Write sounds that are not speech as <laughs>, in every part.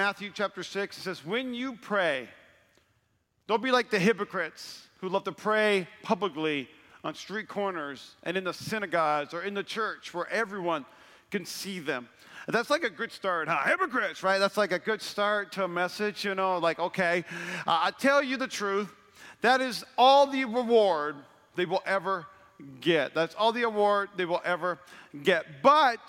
Matthew chapter 6, it says, When you pray, don't be like the hypocrites who love to pray publicly on street corners and in the synagogues or in the church where everyone can see them. That's like a good start, huh? Hypocrites, right? That's like a good start to a message, you know, like, okay, uh, I tell you the truth. That is all the reward they will ever get. That's all the award they will ever get. But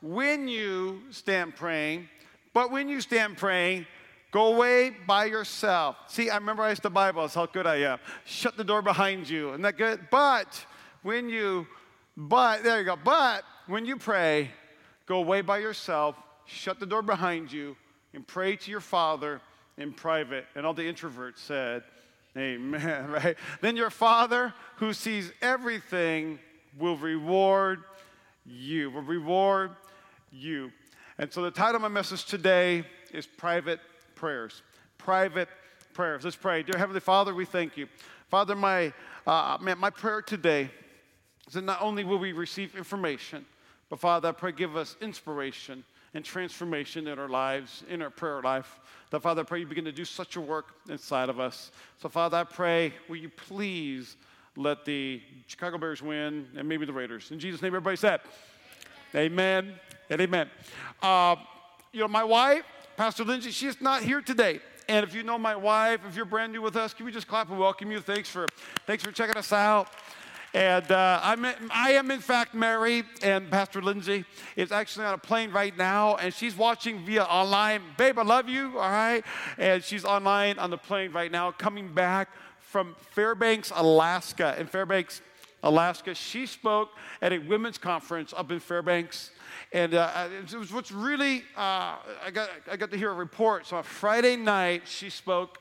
when you stand praying, but when you stand praying, go away by yourself. See, I memorized the Bible. That's how good I am. Shut the door behind you. Isn't that good? But when you, but, there you go. But when you pray, go away by yourself, shut the door behind you, and pray to your Father in private. And all the introverts said, Amen, <laughs> right? Then your Father who sees everything will reward you, will reward you. And so the title of my message today is Private Prayers. Private prayers. Let's pray. Dear Heavenly Father, we thank you. Father, my, uh, man, my prayer today is that not only will we receive information, but Father, I pray give us inspiration and transformation in our lives, in our prayer life. That, Father, I pray you begin to do such a work inside of us. So, Father, I pray, will you please let the Chicago Bears win and maybe the Raiders? In Jesus' name, everybody said, Amen, amen and amen. Uh, you know, my wife, Pastor Lindsay, she's not here today. And if you know my wife, if you're brand new with us, can we just clap and welcome you? Thanks for, thanks for checking us out. And uh, I'm, I am, in fact, married, and Pastor Lindsay is actually on a plane right now, and she's watching via online. Babe, I love you, all right? And she's online on the plane right now, coming back from Fairbanks, Alaska. In Fairbanks, Alaska, she spoke at a women's conference up in Fairbanks. And uh, it was what's really, uh, I, got, I got to hear a report. So on Friday night, she spoke,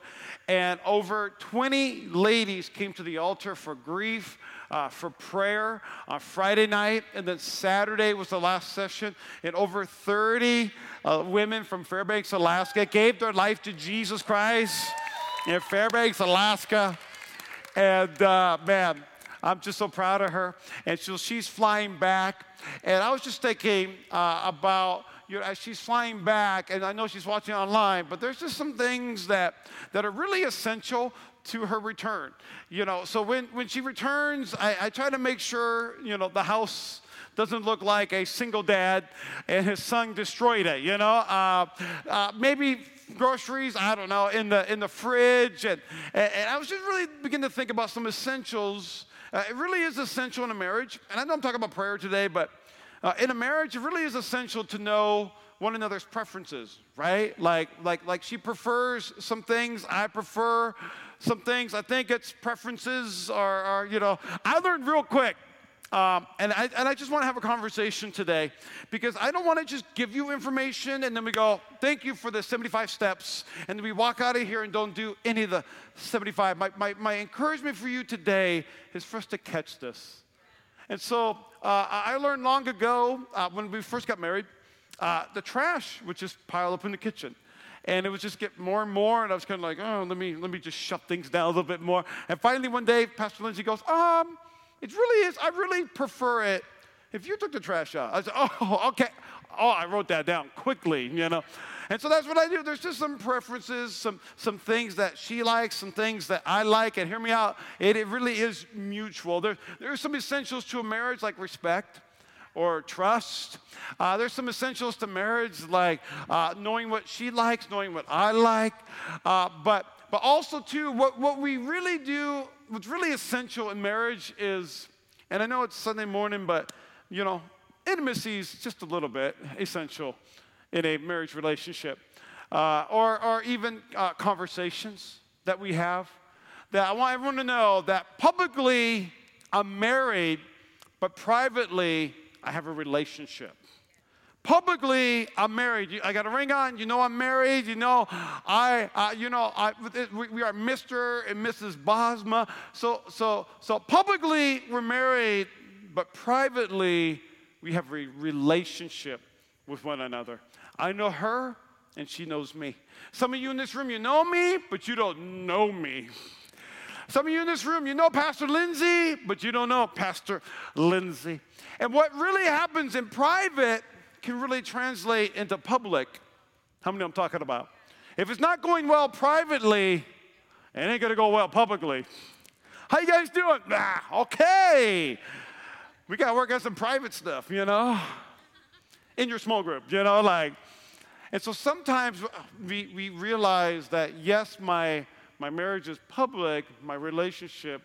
and over 20 ladies came to the altar for grief uh, for prayer on Friday night, and then Saturday was the last session. And over 30 uh, women from Fairbanks, Alaska, gave their life to Jesus Christ in Fairbanks, Alaska. And uh, man, I'm just so proud of her. And so she's flying back. And I was just thinking uh, about you know, as she's flying back, and I know she's watching online, but there's just some things that, that are really essential to her return. You know, so when, when she returns, I, I try to make sure, you know, the house doesn't look like a single dad and his son destroyed it, you know? Uh, uh, maybe groceries, I don't know, in the, in the fridge. And, and, I was just really beginning to think about some essentials. Uh, it really is essential in a marriage. And I know I'm talking about prayer today, but uh, in a marriage, it really is essential to know one another's preferences, right? Like, like, like she prefers some things, I prefer some things. I think it's preferences or, or you know, I learned real quick. Um, and, I, and I just want to have a conversation today because I don't want to just give you information and then we go, thank you for the 75 steps, and we walk out of here and don't do any of the 75. My, my, my encouragement for you today is for us to catch this. And so uh, I learned long ago uh, when we first got married, uh, the trash would just pile up in the kitchen and it would just get more and more and i was kind of like oh let me let me just shut things down a little bit more and finally one day pastor lindsay goes um it really is i really prefer it if you took the trash out i said <laughs> oh okay oh i wrote that down quickly you know and so that's what I do. There's just some preferences, some, some things that she likes, some things that I like. And hear me out, it, it really is mutual. There, there are some essentials to a marriage like respect or trust. Uh, there's some essentials to marriage like uh, knowing what she likes, knowing what I like. Uh, but, but also, too, what, what we really do, what's really essential in marriage is, and I know it's Sunday morning, but, you know, intimacy is just a little bit essential in a marriage relationship. Uh, or, or even uh, conversations that we have. That I want everyone to know that publicly I'm married, but privately I have a relationship. Publicly, I'm married. I got a ring on. You know I'm married. You know I. Uh, you know I, we are Mr. and Mrs. Bosma. So so so publicly we're married, but privately we have a relationship with one another. I know her, and she knows me. Some of you in this room, you know me, but you don't know me. Some of you in this room, you know Pastor Lindsay, but you don't know Pastor Lindsay. And what really happens in private can really translate into public. How many I'm talking about? If it's not going well privately, it ain't gonna go well publicly. How you guys doing? Okay. We gotta work on some private stuff, you know, in your small group, you know, like. And so sometimes we, we realize that yes, my, my marriage is public, my relationship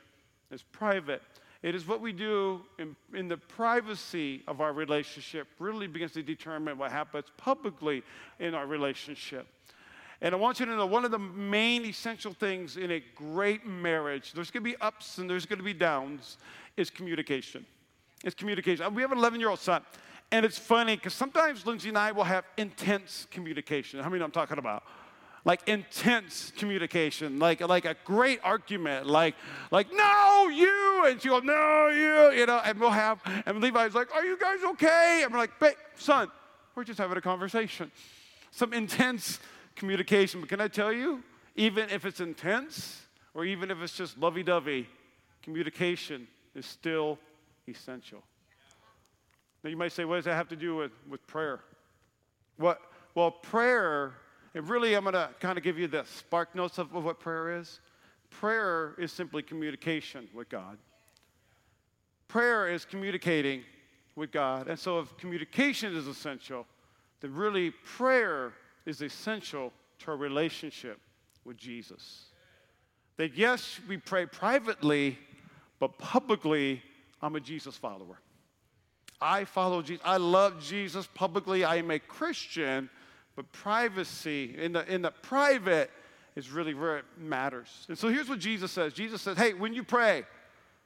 is private. It is what we do in, in the privacy of our relationship really begins to determine what happens publicly in our relationship. And I want you to know one of the main essential things in a great marriage, there's to be ups and there's to be downs, is communication. It's communication. We have an 11 year old son. And it's funny because sometimes Lindsay and I will have intense communication. How many I'm talking about? Like intense communication, like, like a great argument, like, like, no, you, and she'll, no, you, you know, and we'll have, and Levi's like, are you guys okay? And we're like, babe, son, we're just having a conversation. Some intense communication, but can I tell you, even if it's intense, or even if it's just lovey dovey, communication is still essential. Now you might say, what does that have to do with, with prayer? What? Well, prayer and really, I'm going to kind of give you the spark notes of what prayer is. Prayer is simply communication with God. Prayer is communicating with God. And so, if communication is essential, then really prayer is essential to our relationship with Jesus. That yes, we pray privately, but publicly, I'm a Jesus follower. I follow Jesus. I love Jesus publicly. I am a Christian but privacy, in the, in the private, is really where it matters. And so here's what Jesus says Jesus says, hey, when you pray,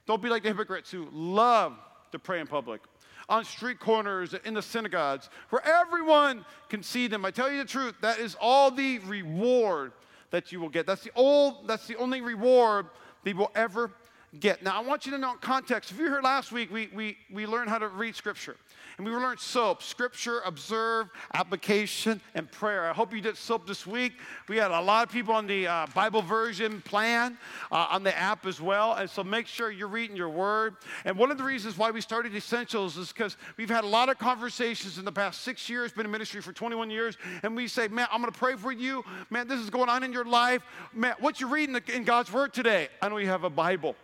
don't be like the hypocrites who love to pray in public, on street corners, in the synagogues, where everyone can see them. I tell you the truth, that is all the reward that you will get. That's the, old, that's the only reward they will ever get. Now, I want you to know in context. If you heard last week, we, we, we learned how to read Scripture. And we learned SOAP Scripture, Observe, Application, and Prayer. I hope you did SOAP this week. We had a lot of people on the uh, Bible version plan uh, on the app as well. And so make sure you're reading your word. And one of the reasons why we started Essentials is because we've had a lot of conversations in the past six years, been in ministry for 21 years, and we say, man, I'm going to pray for you. Man, this is going on in your life. Man, what you reading in God's word today? I know you have a Bible.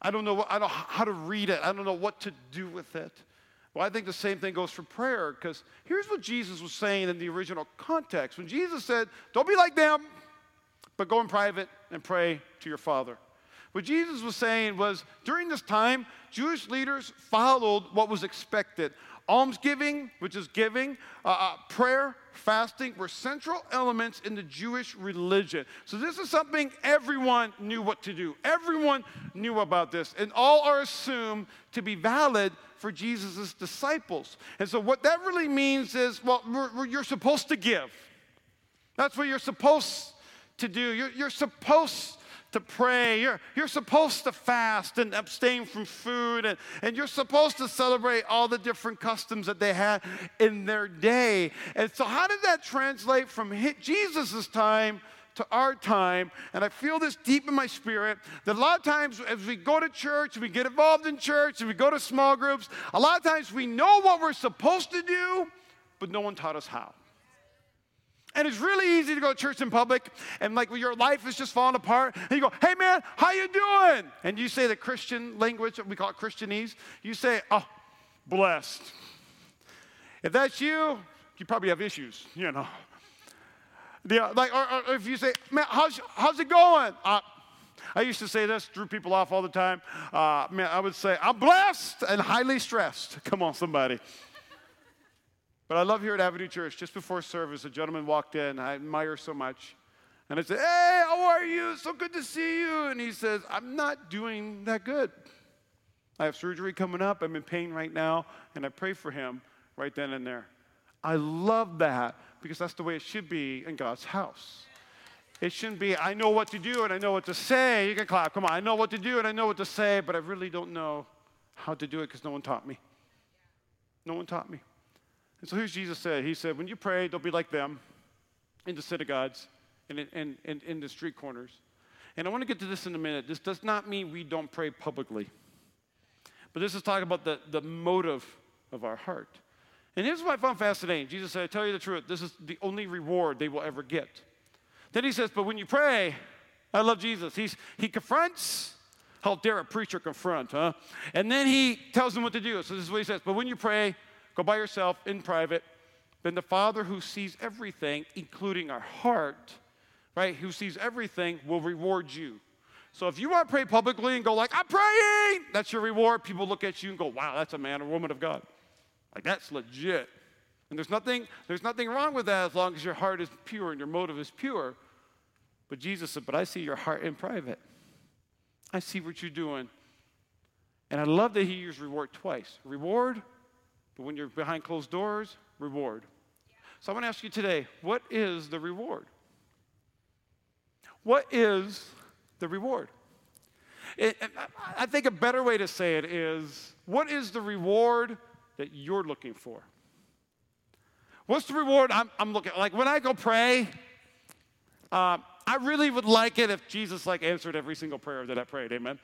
I don't know, what, I don't know how to read it. I don't know what to do with it. Well, I think the same thing goes for prayer because here's what Jesus was saying in the original context. When Jesus said, Don't be like them, but go in private and pray to your Father. What Jesus was saying was during this time, Jewish leaders followed what was expected. Almsgiving, which is giving, uh, uh, prayer, fasting were central elements in the Jewish religion. So, this is something everyone knew what to do. Everyone knew about this, and all are assumed to be valid for Jesus' disciples. And so, what that really means is well, we're, we're, you're supposed to give. That's what you're supposed to do. You're, you're supposed to pray. You're, you're supposed to fast and abstain from food. And, and you're supposed to celebrate all the different customs that they had in their day. And so, how did that translate from Jesus' time to our time, and I feel this deep in my spirit that a lot of times as we go to church, we get involved in church, and we go to small groups, a lot of times we know what we're supposed to do, but no one taught us how. And it's really easy to go to church in public and like your life is just falling apart. And you go, hey man, how you doing? And you say the Christian language, we call it Christianese. You say, oh, blessed. If that's you, you probably have issues, you know. Yeah, like, or, or if you say, man, how's, how's it going? Uh, I used to say this, drew people off all the time. Uh, man, I would say, I'm blessed and highly stressed. Come on, somebody. But I love here at Avenue Church, just before service, a gentleman walked in I admire so much. And I said, Hey, how are you? So good to see you. And he says, I'm not doing that good. I have surgery coming up. I'm in pain right now. And I pray for him right then and there. I love that because that's the way it should be in God's house. It shouldn't be, I know what to do and I know what to say. You can clap. Come on. I know what to do and I know what to say, but I really don't know how to do it because no one taught me. No one taught me. And so here's Jesus said, He said, when you pray, don't be like them in the synagogues and in, in, in, the street corners. And I want to get to this in a minute. This does not mean we don't pray publicly. But this is talking about the, the motive of our heart. And here's what I found fascinating. Jesus said, I tell you the truth, this is the only reward they will ever get. Then he says, But when you pray, I love Jesus. He's, he confronts. How dare a preacher confront, huh? And then he tells them what to do. So this is what he says But when you pray, go by yourself in private. Then the Father who sees everything, including our heart, right, who sees everything, will reward you. So if you want to pray publicly and go like, I'm praying, that's your reward. People look at you and go, wow, that's a man or woman of God. Like that's legit. And there's nothing, there's nothing wrong with that as long as your heart is pure and your motive is pure. But Jesus said, But I see your heart in private. I see what you're doing. And I love that he used reward twice. Reward, but when you're behind closed doors, reward. So I want to ask you today, what is the reward? What is the reward. It, I think a better way to say it is what is the reward that you're looking for? What's the reward I'm, I'm looking like when I go pray? Uh, I really would like it if Jesus like answered every single prayer that I prayed. Amen.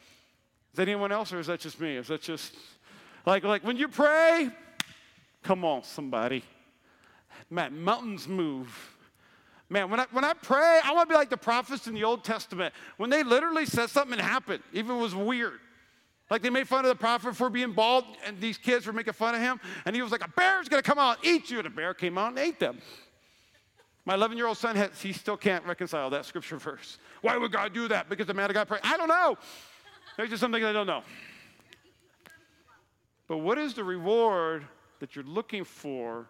Is anyone else, or is that just me? Is that just like like when you pray? Come on, somebody. Man, mountains move. Man, when I, when I pray, I want to be like the prophets in the Old Testament. When they literally said something happened, even was weird. Like they made fun of the prophet for being bald, and these kids were making fun of him. And he was like, A bear's gonna come out and eat you. And a bear came out and ate them. My 11 year old son, has, he still can't reconcile that scripture verse. Why would God do that? Because the man of God prayed. I don't know. There's just something I don't know. But what is the reward that you're looking for?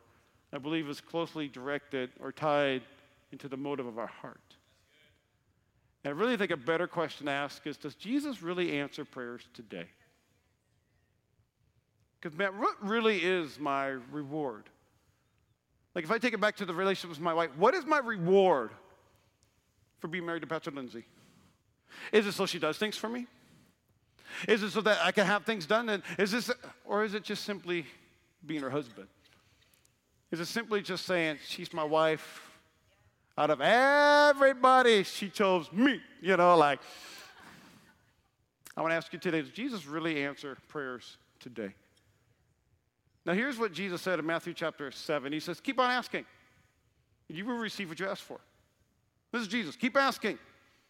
I believe is closely directed or tied into the motive of our heart. And I really think a better question to ask is Does Jesus really answer prayers today? Because, man, what really is my reward? Like, if I take it back to the relationship with my wife, what is my reward for being married to Pastor Lindsay? Is it so she does things for me? Is it so that I can have things done? And is this, or is it just simply being her husband? Is it simply just saying, she's my wife, out of everybody, she chose me. You know, like, I want to ask you today does Jesus really answer prayers today? Now, here's what Jesus said in Matthew chapter 7. He says, Keep on asking, and you will receive what you ask for. This is Jesus. Keep asking,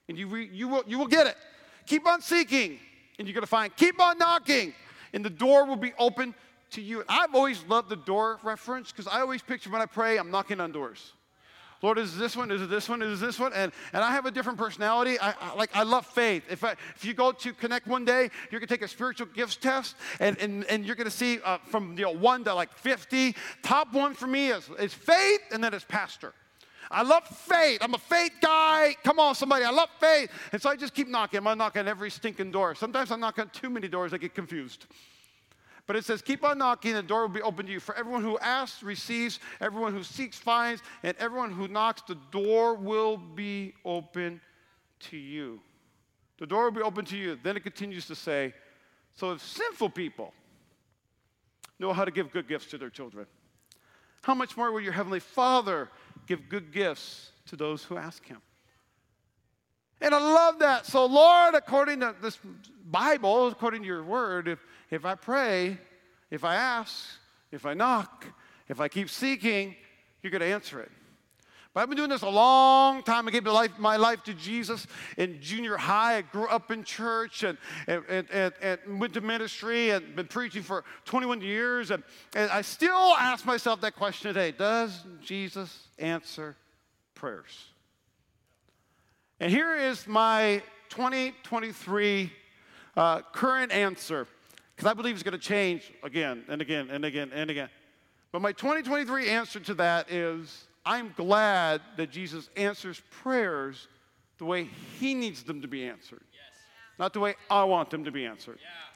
and you, re- you, will, you will get it. Keep on seeking, and you're going to find. Keep on knocking, and the door will be open to you. And I've always loved the door reference because I always picture when I pray, I'm knocking on doors. Lord, is this one? Is it this one? Is this one? And, and I have a different personality. I, I like I love faith. If, I, if you go to Connect one day, you're gonna take a spiritual gifts test, and, and, and you're gonna see uh, from you know, one to like 50. Top one for me is, is faith, and then it's pastor. I love faith. I'm a faith guy. Come on, somebody. I love faith. And so I just keep knocking. I'm knocking every stinking door. Sometimes I knock on too many doors, I get confused. But it says, Keep on knocking, the door will be open to you. For everyone who asks receives, everyone who seeks finds, and everyone who knocks, the door will be open to you. The door will be open to you. Then it continues to say, So if sinful people know how to give good gifts to their children, how much more will your heavenly Father give good gifts to those who ask him? And I love that. So, Lord, according to this Bible, according to your word, if, if I pray, if I ask, if I knock, if I keep seeking, you're going to answer it. But I've been doing this a long time. I gave my life, my life to Jesus in junior high. I grew up in church and, and, and, and went to ministry and been preaching for 21 years. And, and I still ask myself that question today Does Jesus answer prayers? And here is my 2023 uh, current answer, because I believe it's going to change again and again and again and again. But my 2023 answer to that is I'm glad that Jesus answers prayers the way he needs them to be answered, yes. not the way I want them to be answered. Yeah.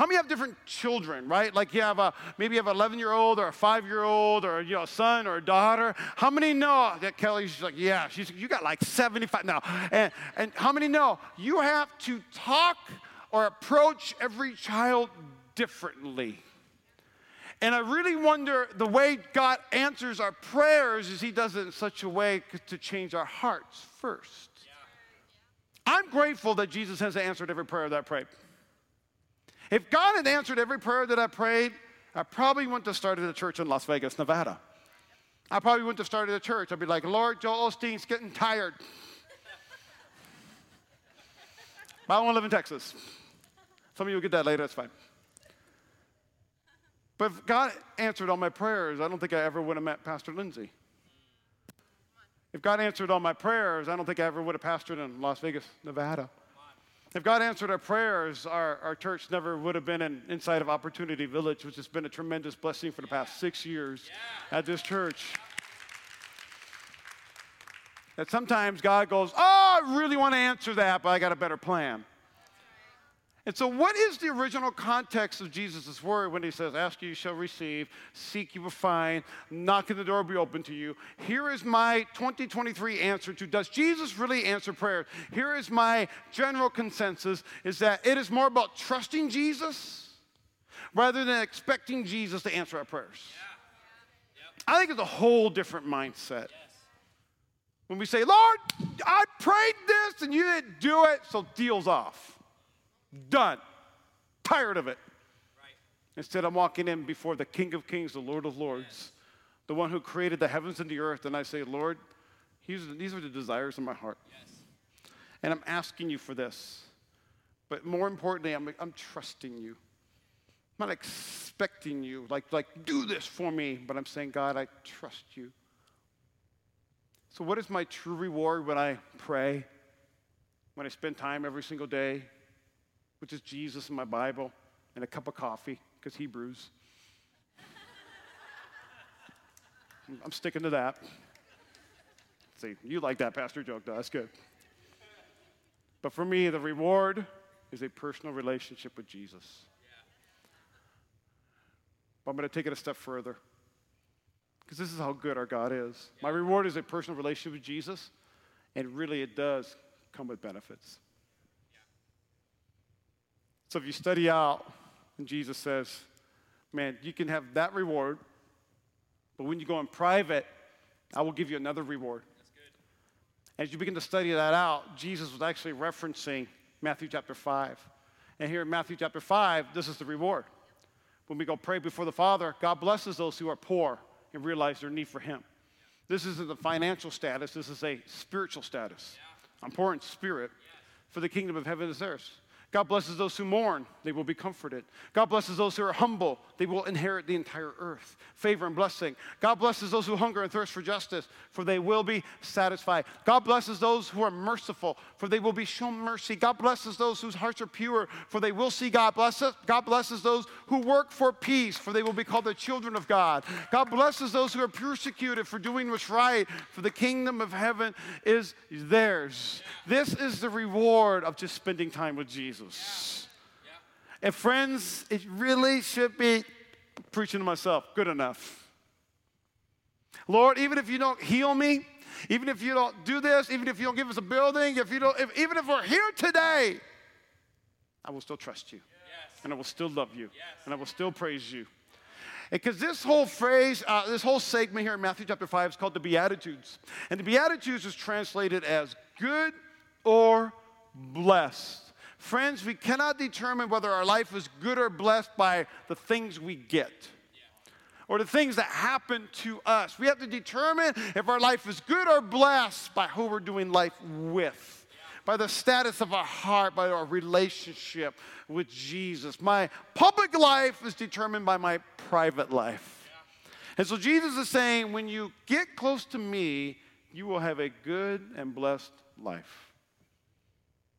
How many have different children, right? Like you have a maybe you have an 11 year old or a five year old or you know, a son or a daughter. How many know that Kelly's like, yeah, she's you got like 75 now. And and how many know you have to talk or approach every child differently? And I really wonder the way God answers our prayers is He does it in such a way to change our hearts first. I'm grateful that Jesus has answered every prayer that I prayed. If God had answered every prayer that I prayed, I probably wouldn't have started a church in Las Vegas, Nevada. I probably wouldn't have started a church. I'd be like, Lord, Joel Osteen's getting tired. <laughs> but I want to live in Texas. Some of you will get that later, that's fine. But if God answered all my prayers, I don't think I ever would have met Pastor Lindsay. If God answered all my prayers, I don't think I ever would have pastored in Las Vegas, Nevada. If God answered our prayers, our, our church never would have been in, inside of Opportunity Village, which has been a tremendous blessing for the past six years yeah. at this church. That sometimes God goes, Oh, I really want to answer that, but I got a better plan. And so, what is the original context of Jesus' word when he says, Ask you, you shall receive, seek, you will find, knock, and the door will be open to you? Here is my 2023 answer to Does Jesus really answer prayer? Here is my general consensus is that it is more about trusting Jesus rather than expecting Jesus to answer our prayers. Yeah. Yep. I think it's a whole different mindset. Yes. When we say, Lord, I prayed this and you didn't do it, so deal's off. Done. Tired of it. Right. Instead, I'm walking in before the King of Kings, the Lord of Lords, yes. the one who created the heavens and the earth, and I say, Lord, these are the desires of my heart. Yes. And I'm asking you for this. But more importantly, I'm, I'm trusting you. I'm not expecting you, like, like, do this for me, but I'm saying, God, I trust you. So, what is my true reward when I pray, when I spend time every single day which is Jesus in my Bible, and a cup of coffee, because Hebrews. I'm sticking to that. See, you like that pastor joke, though. That's good. But for me, the reward is a personal relationship with Jesus. But I'm going to take it a step further because this is how good our God is. My reward is a personal relationship with Jesus, and really it does come with benefits. So if you study out, and Jesus says, man, you can have that reward, but when you go in private, I will give you another reward. As you begin to study that out, Jesus was actually referencing Matthew chapter 5. And here in Matthew chapter 5, this is the reward. When we go pray before the Father, God blesses those who are poor and realize their need for Him. This isn't a financial status, this is a spiritual status. I'm poor in spirit, for the kingdom of heaven is theirs. God blesses those who mourn, they will be comforted. God blesses those who are humble, they will inherit the entire earth. Favor and blessing. God blesses those who hunger and thirst for justice, for they will be satisfied. God blesses those who are merciful, for they will be shown mercy. God blesses those whose hearts are pure, for they will see God. Blesses, God blesses those who work for peace, for they will be called the children of God. God blesses those who are persecuted for doing what's right, for the kingdom of heaven is theirs. This is the reward of just spending time with Jesus. Jesus. And friends, it really should be preaching to myself good enough. Lord, even if you don't heal me, even if you don't do this, even if you don't give us a building, if you don't, if, even if we're here today, I will still trust you. Yes. And I will still love you. Yes. And I will still praise you. Because this whole phrase, uh, this whole segment here in Matthew chapter 5 is called the Beatitudes. And the Beatitudes is translated as good or blessed. Friends, we cannot determine whether our life is good or blessed by the things we get or the things that happen to us. We have to determine if our life is good or blessed by who we're doing life with, by the status of our heart, by our relationship with Jesus. My public life is determined by my private life. And so Jesus is saying, when you get close to me, you will have a good and blessed life.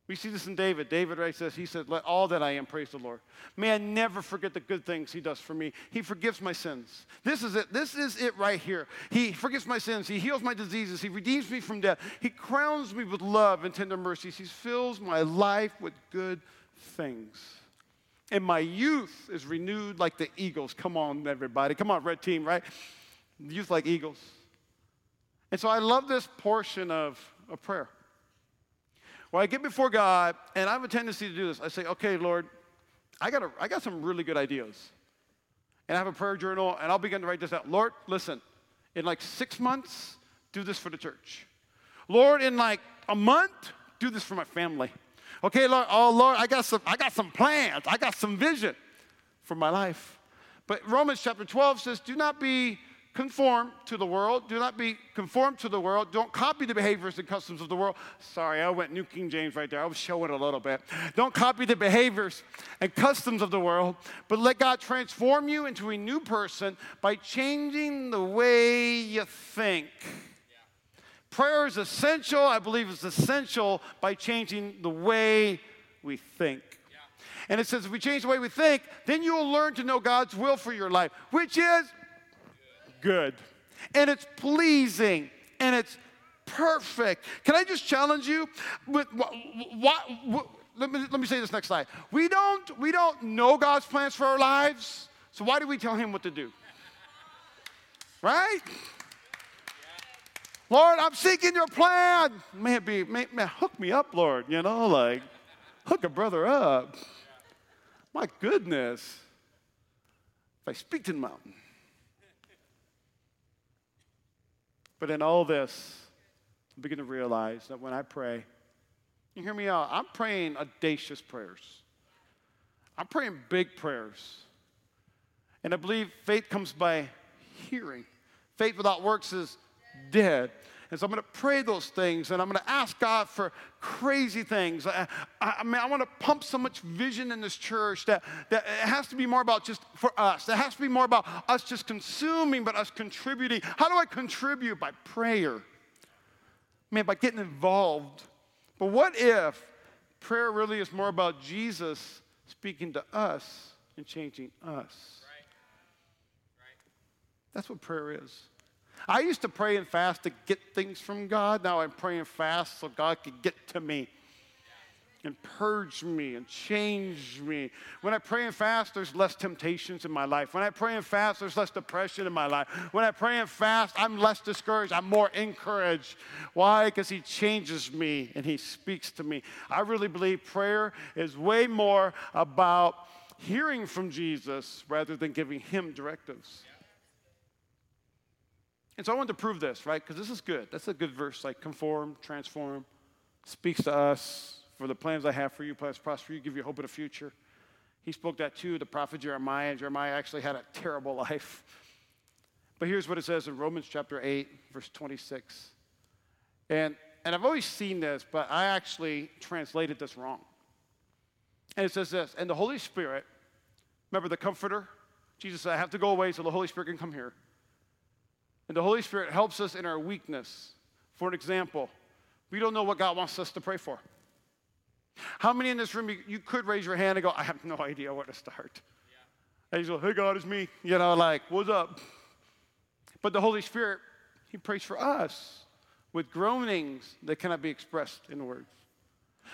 We see this in David. David writes this. He said, Let all that I am praise the Lord. May I never forget the good things he does for me. He forgives my sins. This is it. This is it right here. He forgives my sins. He heals my diseases. He redeems me from death. He crowns me with love and tender mercies. He fills my life with good things. And my youth is renewed like the eagles. Come on, everybody. Come on, red team, right? Youth like eagles. And so I love this portion of, a prayer. Well, I get before God, and I have a tendency to do this. I say, okay, Lord, I got, a, I got some really good ideas. And I have a prayer journal, and I'll begin to write this out. Lord, listen, in like six months, do this for the church. Lord, in like a month, do this for my family. Okay, Lord, oh Lord, I got some, I got some plans, I got some vision for my life. But Romans chapter 12 says, do not be conformed to the world. Do not be conformed to the world. Don't copy the behaviors and customs of the world. Sorry, I went New King James right there. I was showing a little bit. Don't copy the behaviors and customs of the world, but let God transform you into a new person by changing the way you think. Prayer is essential. I believe it's essential by changing the way we think. And it says, if we change the way we think, then you will learn to know God's will for your life, which is good. And it's pleasing. And it's perfect. Can I just challenge you? With what, what, let, me, let me say this next slide. We don't, we don't know God's plans for our lives, so why do we tell Him what to do? Right? Lord, I'm seeking your plan. May it be, may, may hook me up, Lord, you know, like hook a brother up. My goodness. If I speak to the mountain. But in all this, I begin to realize that when I pray, you hear me out, I'm praying audacious prayers. I'm praying big prayers. And I believe faith comes by hearing. Faith without works is dead. And so I'm going to pray those things and I'm going to ask God for crazy things. I, I, I mean, I want to pump so much vision in this church that, that it has to be more about just for us. It has to be more about us just consuming, but us contributing. How do I contribute? By prayer. I mean, by getting involved. But what if prayer really is more about Jesus speaking to us and changing us? Right. Right. That's what prayer is. I used to pray and fast to get things from God. Now I'm praying fast so God could get to me and purge me and change me. When I pray and fast, there's less temptations in my life. When I pray and fast, there's less depression in my life. When I pray and fast, I'm less discouraged. I'm more encouraged. Why? Because He changes me and He speaks to me. I really believe prayer is way more about hearing from Jesus rather than giving Him directives. And so I wanted to prove this, right? Because this is good. That's a good verse, like conform, transform, speaks to us for the plans I have for you, plans prosper you, give you hope of the future. He spoke that too, the prophet Jeremiah. Jeremiah actually had a terrible <laughs> life. But here's what it says in Romans chapter 8, verse 26. And, and I've always seen this, but I actually translated this wrong. And it says this, and the Holy Spirit, remember the comforter? Jesus said, I have to go away so the Holy Spirit can come here. And the Holy Spirit helps us in our weakness. For an example, we don't know what God wants us to pray for. How many in this room, you, could raise your hand and go, I have no idea where to start? Yeah. And you go, hey, God, it's me. You know, like, what's up? But the Holy Spirit, He prays for us with groanings that cannot be expressed in words.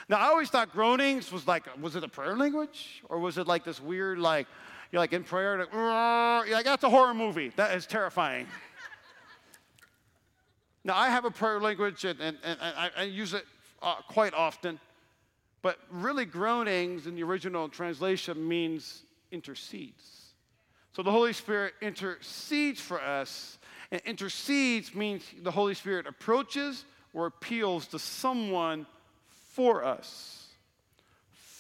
Now, I always thought groanings was like, was it a prayer language? Or was it like this weird, like, you're like in prayer, like, you're like that's a horror movie. That is terrifying. Now, I have a prayer language and, and, and I, I, use it uh, quite often, but really, groanings in the original translation means intercedes. So the Holy Spirit intercedes for us, and intercedes means the Holy Spirit approaches or appeals to someone for us.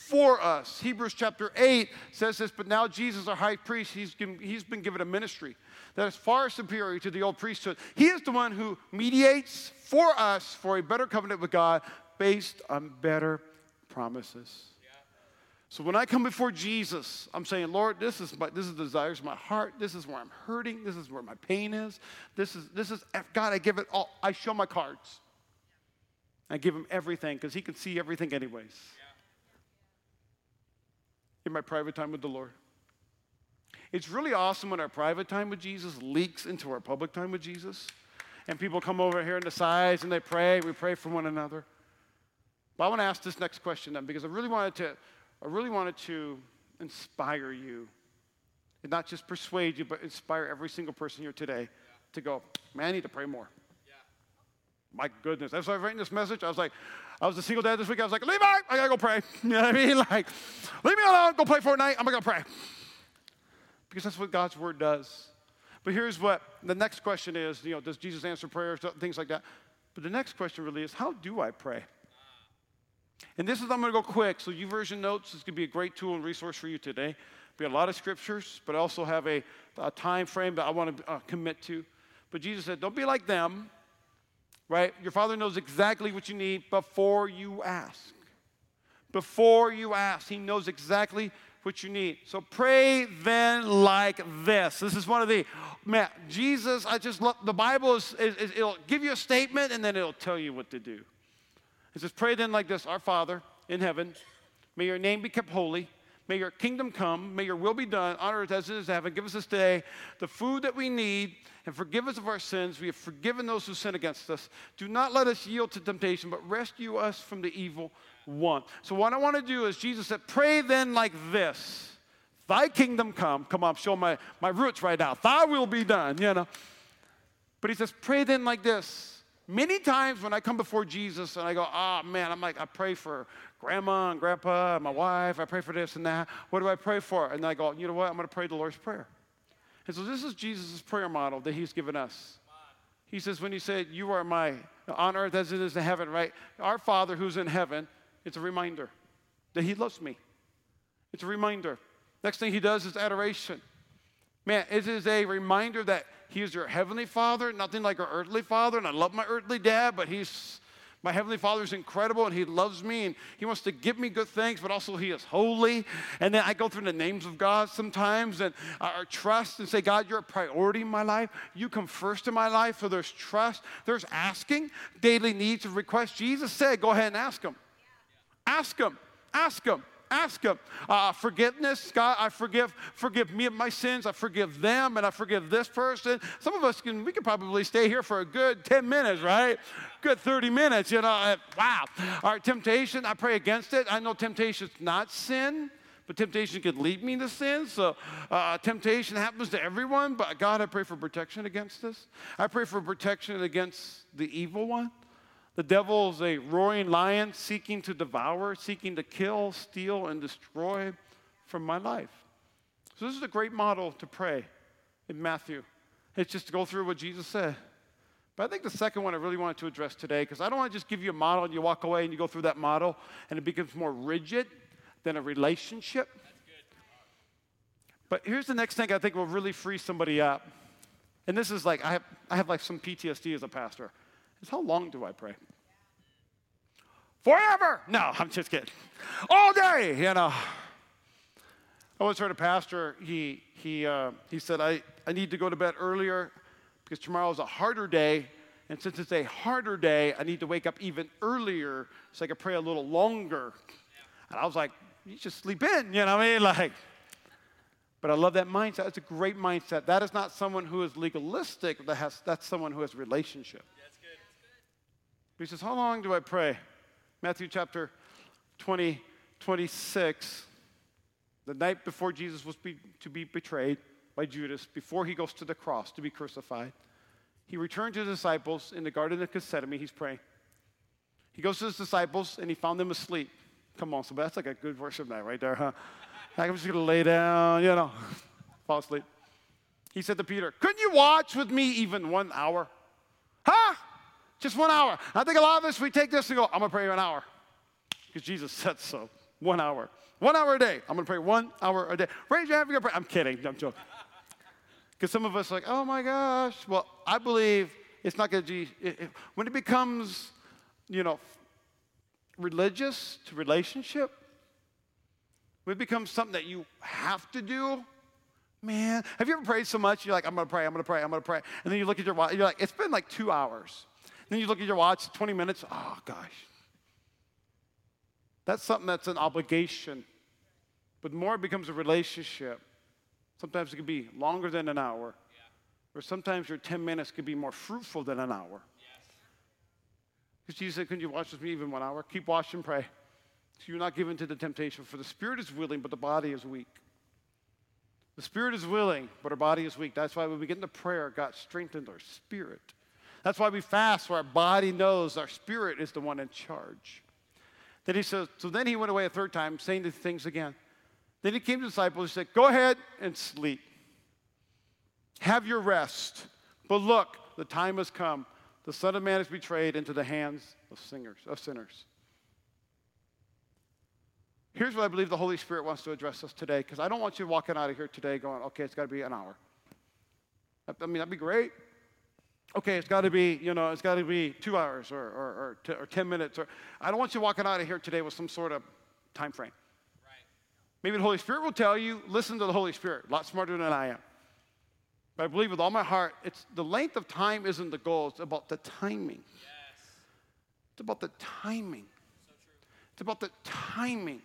For us. Hebrews chapter 8 says this, but now Jesus, our high priest, he's, he's been given a ministry that is far superior to the old priesthood. He is the one who mediates for us for a better covenant with God based on better promises. So when I come before Jesus, I'm saying, Lord, this is my, this is the desires of my heart. This is where I'm hurting. This is where my pain is. This is this is God. I give it all. I show my cards. I give him everything because he can see everything anyways. In my private time with the Lord. It's really awesome when our private time with Jesus leaks into our public time with Jesus. And people come over here in the sides and they pray. We pray for one another. But I want to ask this next question then because I really wanted to, I really wanted to inspire you. And not just persuade you, but inspire every single person here today yeah. to go, man, I need to pray more. Yeah. My goodness. As I was writing this message, I was like, I was a single dad this week. I was like, Levi, I gotta go pray. <laughs> You know what I mean? <laughs> Like, leave me alone, go play Fortnite. I'm gonna go pray because that's what God's word does. But here's what the next question is, you know, does Jesus answer prayers, things like that. But the next question really is, how do I pray? And this is, I'm to go quick. So, YouVersion notes is to be a great tool and resource for you today. Be a lot of scriptures, but I also have a, a time frame that I want to uh, commit to. But Jesus said, Don't be like them, right? Your Father knows exactly what you need before you ask. Before you ask, He knows exactly what you need. So pray then like this. This is one of the, man, Jesus, I just love, the Bible is, is, is, it'll give you a statement and then it'll tell you what to do. It says, pray then like this Our Father in heaven, may your name be kept holy. May your kingdom come. May your will be done on earth as it is in heaven. Give us this day the food that we need and forgive us of our sins. We have forgiven those who sin against us. Do not let us yield to temptation, but rescue us from the evil one. So, what I want to do is, Jesus said, pray then like this Thy kingdom come. Come on, show my, my roots right now. Thy will be done, you know. But he says, pray then like this. Many times when I come before Jesus and I go, oh man, I'm like, I pray for grandma and grandpa and my wife, I pray for this and that. What do I pray for? And I go, you know what? I'm going to pray the Lord's Prayer. And so this is Jesus' prayer model that he's given us. He says, when he said, You are my on earth as it is in heaven, right? Our Father who's in heaven, it's a reminder that he loves me. It's a reminder. Next thing he does is adoration. Man, it is a reminder that he is your heavenly father, nothing like our earthly father. And I love my earthly dad, but he's my heavenly father is incredible and he loves me and he wants to give me good things, but also he is holy. And then I go through the names of God sometimes and I trust and say, God, you're a priority in my life. You come first in my life. So there's trust, there's asking, daily needs and requests. Jesus said, go ahead and ask him. Ask him. Ask him. Ask Him. Uh, forgiveness, God, I forgive, forgive me of my sins. I forgive them, and I forgive this person. Some of us can, we could probably stay here for a good 10 minutes, right? Good 30 minutes, you know. Uh, wow. All right, temptation, I pray against it. I know temptation is not sin but temptation could lead me to sin. So uh, temptation happens to everyone, but God, I pray for protection against this. I pray for protection against the evil one. The devil is a roaring lion seeking to devour, seeking to kill, steal, and destroy from my life. So, this is a great model to pray in Matthew. It's just to go through what Jesus said. But I think the second one I really wanted to address today, because I don't want to just give you a model and you walk away and you go through that model and it becomes more rigid than a relationship. But here's the next thing I think will really free somebody up. And this is like, I have, I have like some PTSD as a pastor is how long do I pray? Forever. No, <laughs> I'm just kidding. All day, you know. I once heard a pastor, he, he, uh, he said, I, I need to go to bed earlier because tomorrow is a harder day. And since it's a harder day, I need to wake up even earlier so I can pray a little longer. And I was like, you just sleep in, you know what I mean? Like, but I love that mindset. It's a great mindset. That is not someone who is legalistic, that has, that's someone who has relationship. He says, How long do I pray? Matthew chapter 20, 26. The night before Jesus was be, to be betrayed by Judas, before he goes to the cross to be crucified, he returned to the disciples in the Garden of Gethsemane. He's praying. He goes to his disciples and he found them asleep. Come on, so that's like a good worship night right there, huh? I'm just gonna lay down, you know, <laughs> fall asleep. He said to Peter, Couldn't you watch with me even one hour? Just one hour. I think a lot of us, we take this and go, I'm going to pray an hour. Because Jesus said so. One hour. One hour a day. I'm going to pray one hour a day. Raise your hand if you're going to pray. I'm kidding. I'm joking. Because some of us are like, oh my gosh. Well, I believe it's not going to be, it, when it becomes, you know, religious to relationship, when it becomes something that you have to do, man, have you ever prayed so much? You're like, I'm going to pray, I'm going to pray, I'm going to pray. And then you look at your watch, you're like, it's been like two hours. Then you look at your watch, 20 minutes. Oh, gosh. That's something that's an obligation. But more it becomes a relationship. Sometimes it can be longer than an hour. Yeah. Or sometimes your 10 minutes could be more fruitful than an hour. Because yes. Jesus said, Couldn't you watch with me even one hour? Keep watching, pray. So you're not given to the temptation. For the spirit is willing, but the body is weak. The spirit is willing, but our body is weak. That's why when we get into prayer, God strengthens our spirit. That's why we fast, so our body knows our spirit is the one in charge. Then he says, so then he went away a third time, saying the things again. Then he came to the disciples, and said, Go ahead and sleep. Have your rest. But look, the time has come. The Son of Man is betrayed into the hands of singers, of sinners. Here's what I believe the Holy Spirit wants to address us today, because I don't want you walking out of here today going, okay, it's got to be an hour. I mean, that'd be great. Okay, it's got to be, you know, it's got to be two hours or, or, or, t- or 10 minutes. Or I don't want you walking out of here today with some sort of time frame. Right. Maybe the Holy Spirit will tell you, listen to the Holy Spirit, a lot smarter than I am. But I believe with all my heart, it's the length of time isn't the goal, it's about the timing. Yes. It's about the timing. So it's about the timing.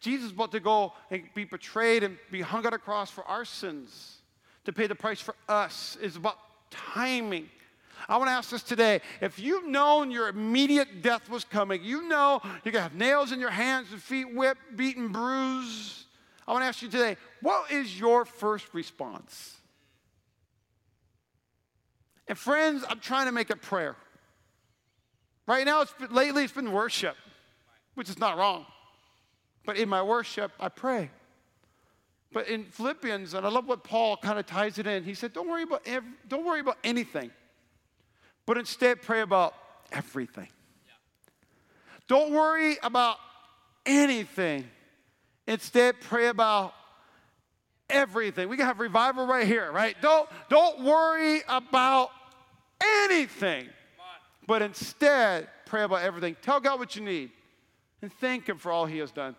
Jesus is about to go and be betrayed and be hung on a cross for our sins, to pay the price for us. It's about timing. I want to ask this today. If you've known your immediate death was coming, you know you're going to have nails in your hands and feet whipped, beaten, bruised. I want to ask you today, what is your first response? And friends, I'm trying to make it prayer. Right now, it's been, lately it's been worship, which is not wrong. But in my worship, I pray. But in Philippians, and I love what Paul kind of ties it in, he said, Don't worry about, ev- don't worry about anything, but instead pray about everything. Yeah. Don't worry about anything. Instead, pray about everything. We can have revival right here, right? Don't, don't worry about anything, but instead, pray about everything. Tell God what you need and thank Him for all He has done.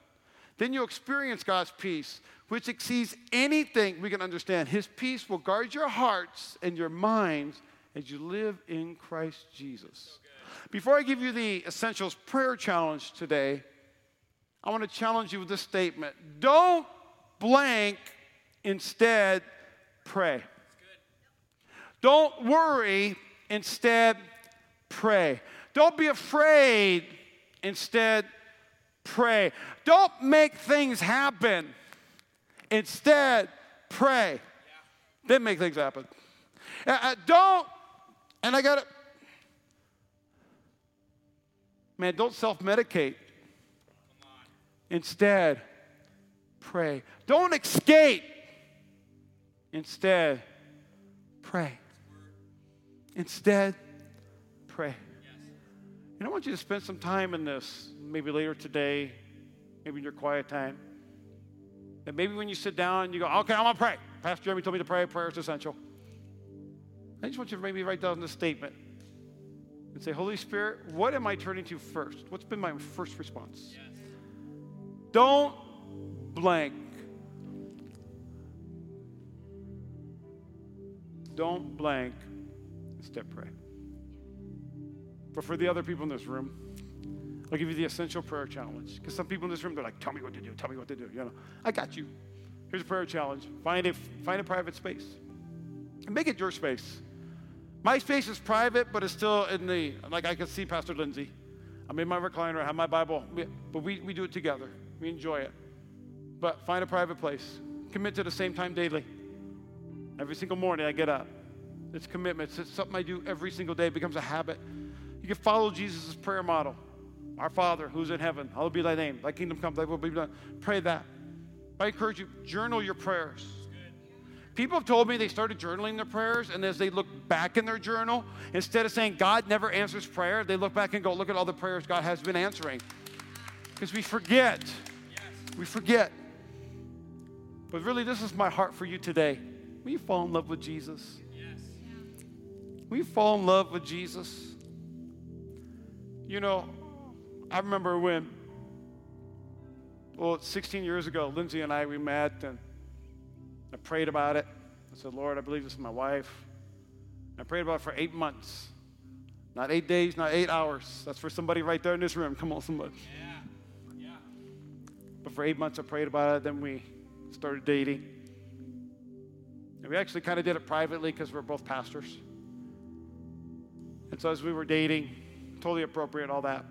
Then you'll experience God's peace, which exceeds anything we can understand. His peace will guard your hearts and your minds as you live in Christ Jesus. Before I give you the Essentials Prayer Challenge today, I want to challenge you with this statement Don't blank, instead, pray. Don't worry, instead, pray. Don't be afraid, instead, pray. Don't make things happen. Instead, pray. Yeah. Then make things happen. Uh, uh, don't, and I got it. Man, don't self medicate. Instead, pray. Don't escape. Instead, pray. Instead, pray. And I want you to spend some time in this, maybe later today, maybe in your quiet time. And maybe when you sit down, you go, okay, I'm going to pray. Pastor Jeremy told me to pray. Prayer is essential. I just want you to maybe write down this statement and say, Holy Spirit, what am I turning to first? What's been my first response? Yes. Don't blank. Don't blank. Step pray. But for the other people in this room, I'll give you the essential prayer challenge. Because some people in this room, they're like, tell me what to do, tell me what to do. You know, I got you. Here's a prayer challenge. Find a, find a private space. And make it your space. My space is private, but it's still in the, like I can see Pastor Lindsay. I'm in my recliner, I have my Bible, but we, we do it together. We enjoy it. But find a private place. Commit to the same time daily. Every single morning I get up. It's commitment. It's something I do every single day. It becomes a habit. You can follow Jesus' prayer model. Our Father who's in heaven, hallowed be thy name. Thy kingdom come, thy will be done. Pray that. I encourage you, journal your prayers. People have told me they started journaling their prayers, and as they look back in their journal, instead of saying God never answers prayer, they look back and go, look at all the prayers God has been answering. Because we forget. We forget. But really, this is my heart for you today. Will you fall in love with Jesus? Yes. Will you fall in love with Jesus? You know, I remember when, well, 16 years ago, Lindsay and I, we met and I prayed about it. I said, Lord, I believe this is my wife. I prayed about it for eight months. Not eight days, not eight hours. That's for somebody right there in this room. Come on, somebody. Yeah. Yeah. But for eight months, I prayed about it. Then we started dating. And we actually kind of did it privately because we're both pastors. And so as we were dating, totally appropriate, all that.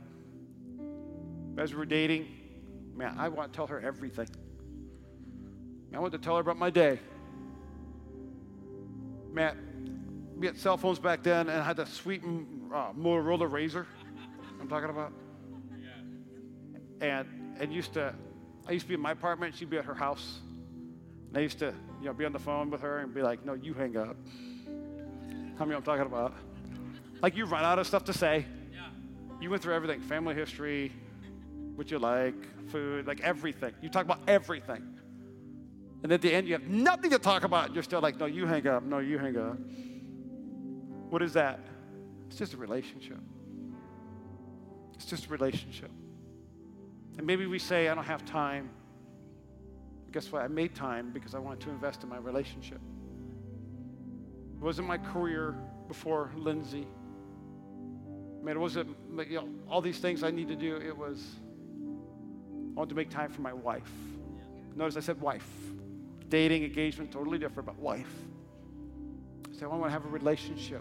As we were dating, man, I want to tell her everything. I want to tell her about my day. Man, we had cell phones back then, and I had the sweet uh, Motorola Razor. <laughs> I'm talking about. And and used to, I used to be in my apartment. She'd be at her house. And I used to, you know, be on the phone with her and be like, "No, you hang up." How many I'm talking about? Like you run out of stuff to say. You went through everything family history, what you like, food, like everything. You talk about everything. And at the end, you have nothing to talk about. You're still like, no, you hang up. No, you hang up. What is that? It's just a relationship. It's just a relationship. And maybe we say, I don't have time. Guess what? I made time because I wanted to invest in my relationship. It wasn't my career before Lindsay. Mean, it wasn't you know, all these things I need to do. It was, I wanted to make time for my wife. Notice I said wife. Dating, engagement, totally different, but wife. I said, I want to have a relationship.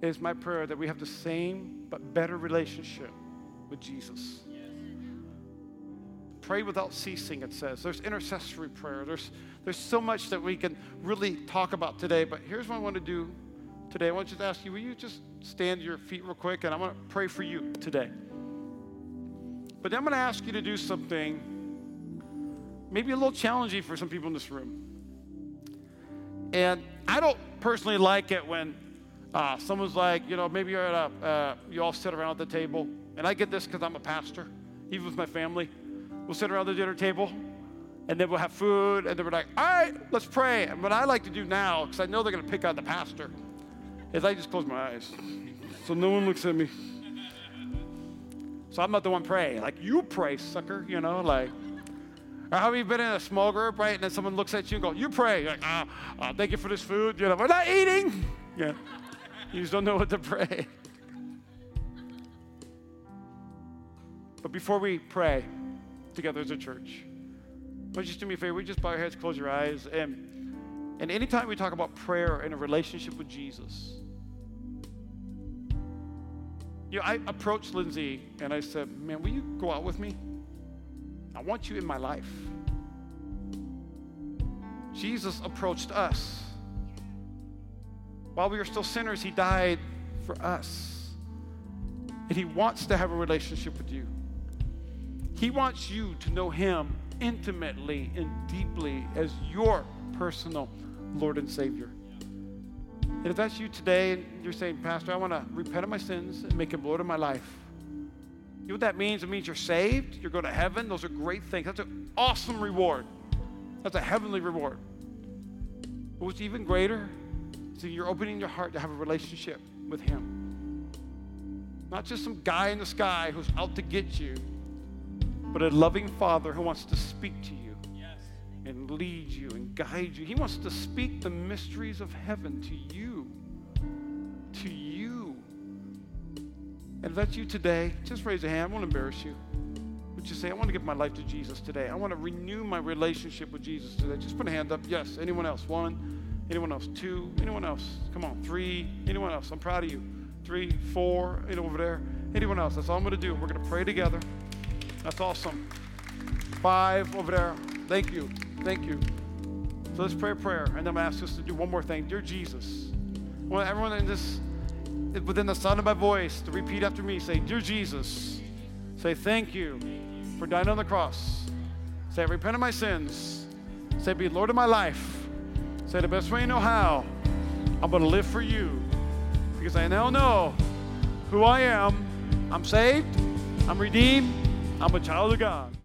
It is my prayer that we have the same but better relationship with Jesus. Pray without ceasing, it says. There's intercessory prayer. There's, there's so much that we can really talk about today. But here's what I want to do today. I want to just ask you, will you just stand to your feet real quick? And I want to pray for you today. But then I'm going to ask you to do something maybe a little challenging for some people in this room. And I don't personally like it when uh, someone's like, you know, maybe you're at a, uh, you all sit around at the table. And I get this because I'm a pastor, even with my family. We'll sit around the dinner table and then we'll have food and then we're like, all right, let's pray. And what I like to do now, because I know they're going to pick on the pastor, is I just close my eyes so no one looks at me. So I'm not the one praying. Like, you pray, sucker, you know, like. Or have you been in a small group, right? And then someone looks at you and go, you pray. You're like, ah, oh, thank you for this food. You know, we're not eating. Yeah. You just don't know what to pray. But before we pray together as a church, would you just do me a favor? We just bow our heads, close your eyes, and and anytime we talk about prayer in a relationship with Jesus, you know, I approached Lindsay and I said, "Man, will you go out with me? I want you in my life." Jesus approached us. While we were still sinners, he died for us. And he wants to have a relationship with you. He wants you to know Him intimately and deeply as your personal Lord and Savior. And if that's you today and you're saying, Pastor, I want to repent of my sins and make Him Lord of my life. You know what that means? It means you're saved, you're going to heaven. Those are great things. That's an awesome reward. That's a heavenly reward. But what's even greater is that you're opening your heart to have a relationship with Him. Not just some guy in the sky who's out to get you, but a loving Father who wants to speak to you. And lead you and guide you. He wants to speak the mysteries of heaven to you. To you. And that's you today, just raise a hand. I won't embarrass you. Would you say, I want to give my life to Jesus today? I want to renew my relationship with Jesus today. Just put a hand up. Yes. Anyone else? One. Anyone else? Two. Anyone else? Come on. Three. Anyone else? I'm proud of you. Three, four. Anyone over there? Anyone else? That's all I'm going to do. We're going to pray together. That's awesome. Five over there. Thank you. Thank you. So let's pray a prayer, and then I'm going to ask us to do one more thing. Dear Jesus, I want everyone in this, within the sound of my voice, to repeat after me. Say, Dear Jesus, say thank you for dying on the cross. Say, I repent of my sins. Say, be Lord of my life. Say, the best way you know how, I'm going to live for you because I now know who I am. I'm saved. I'm redeemed. I'm a child of God.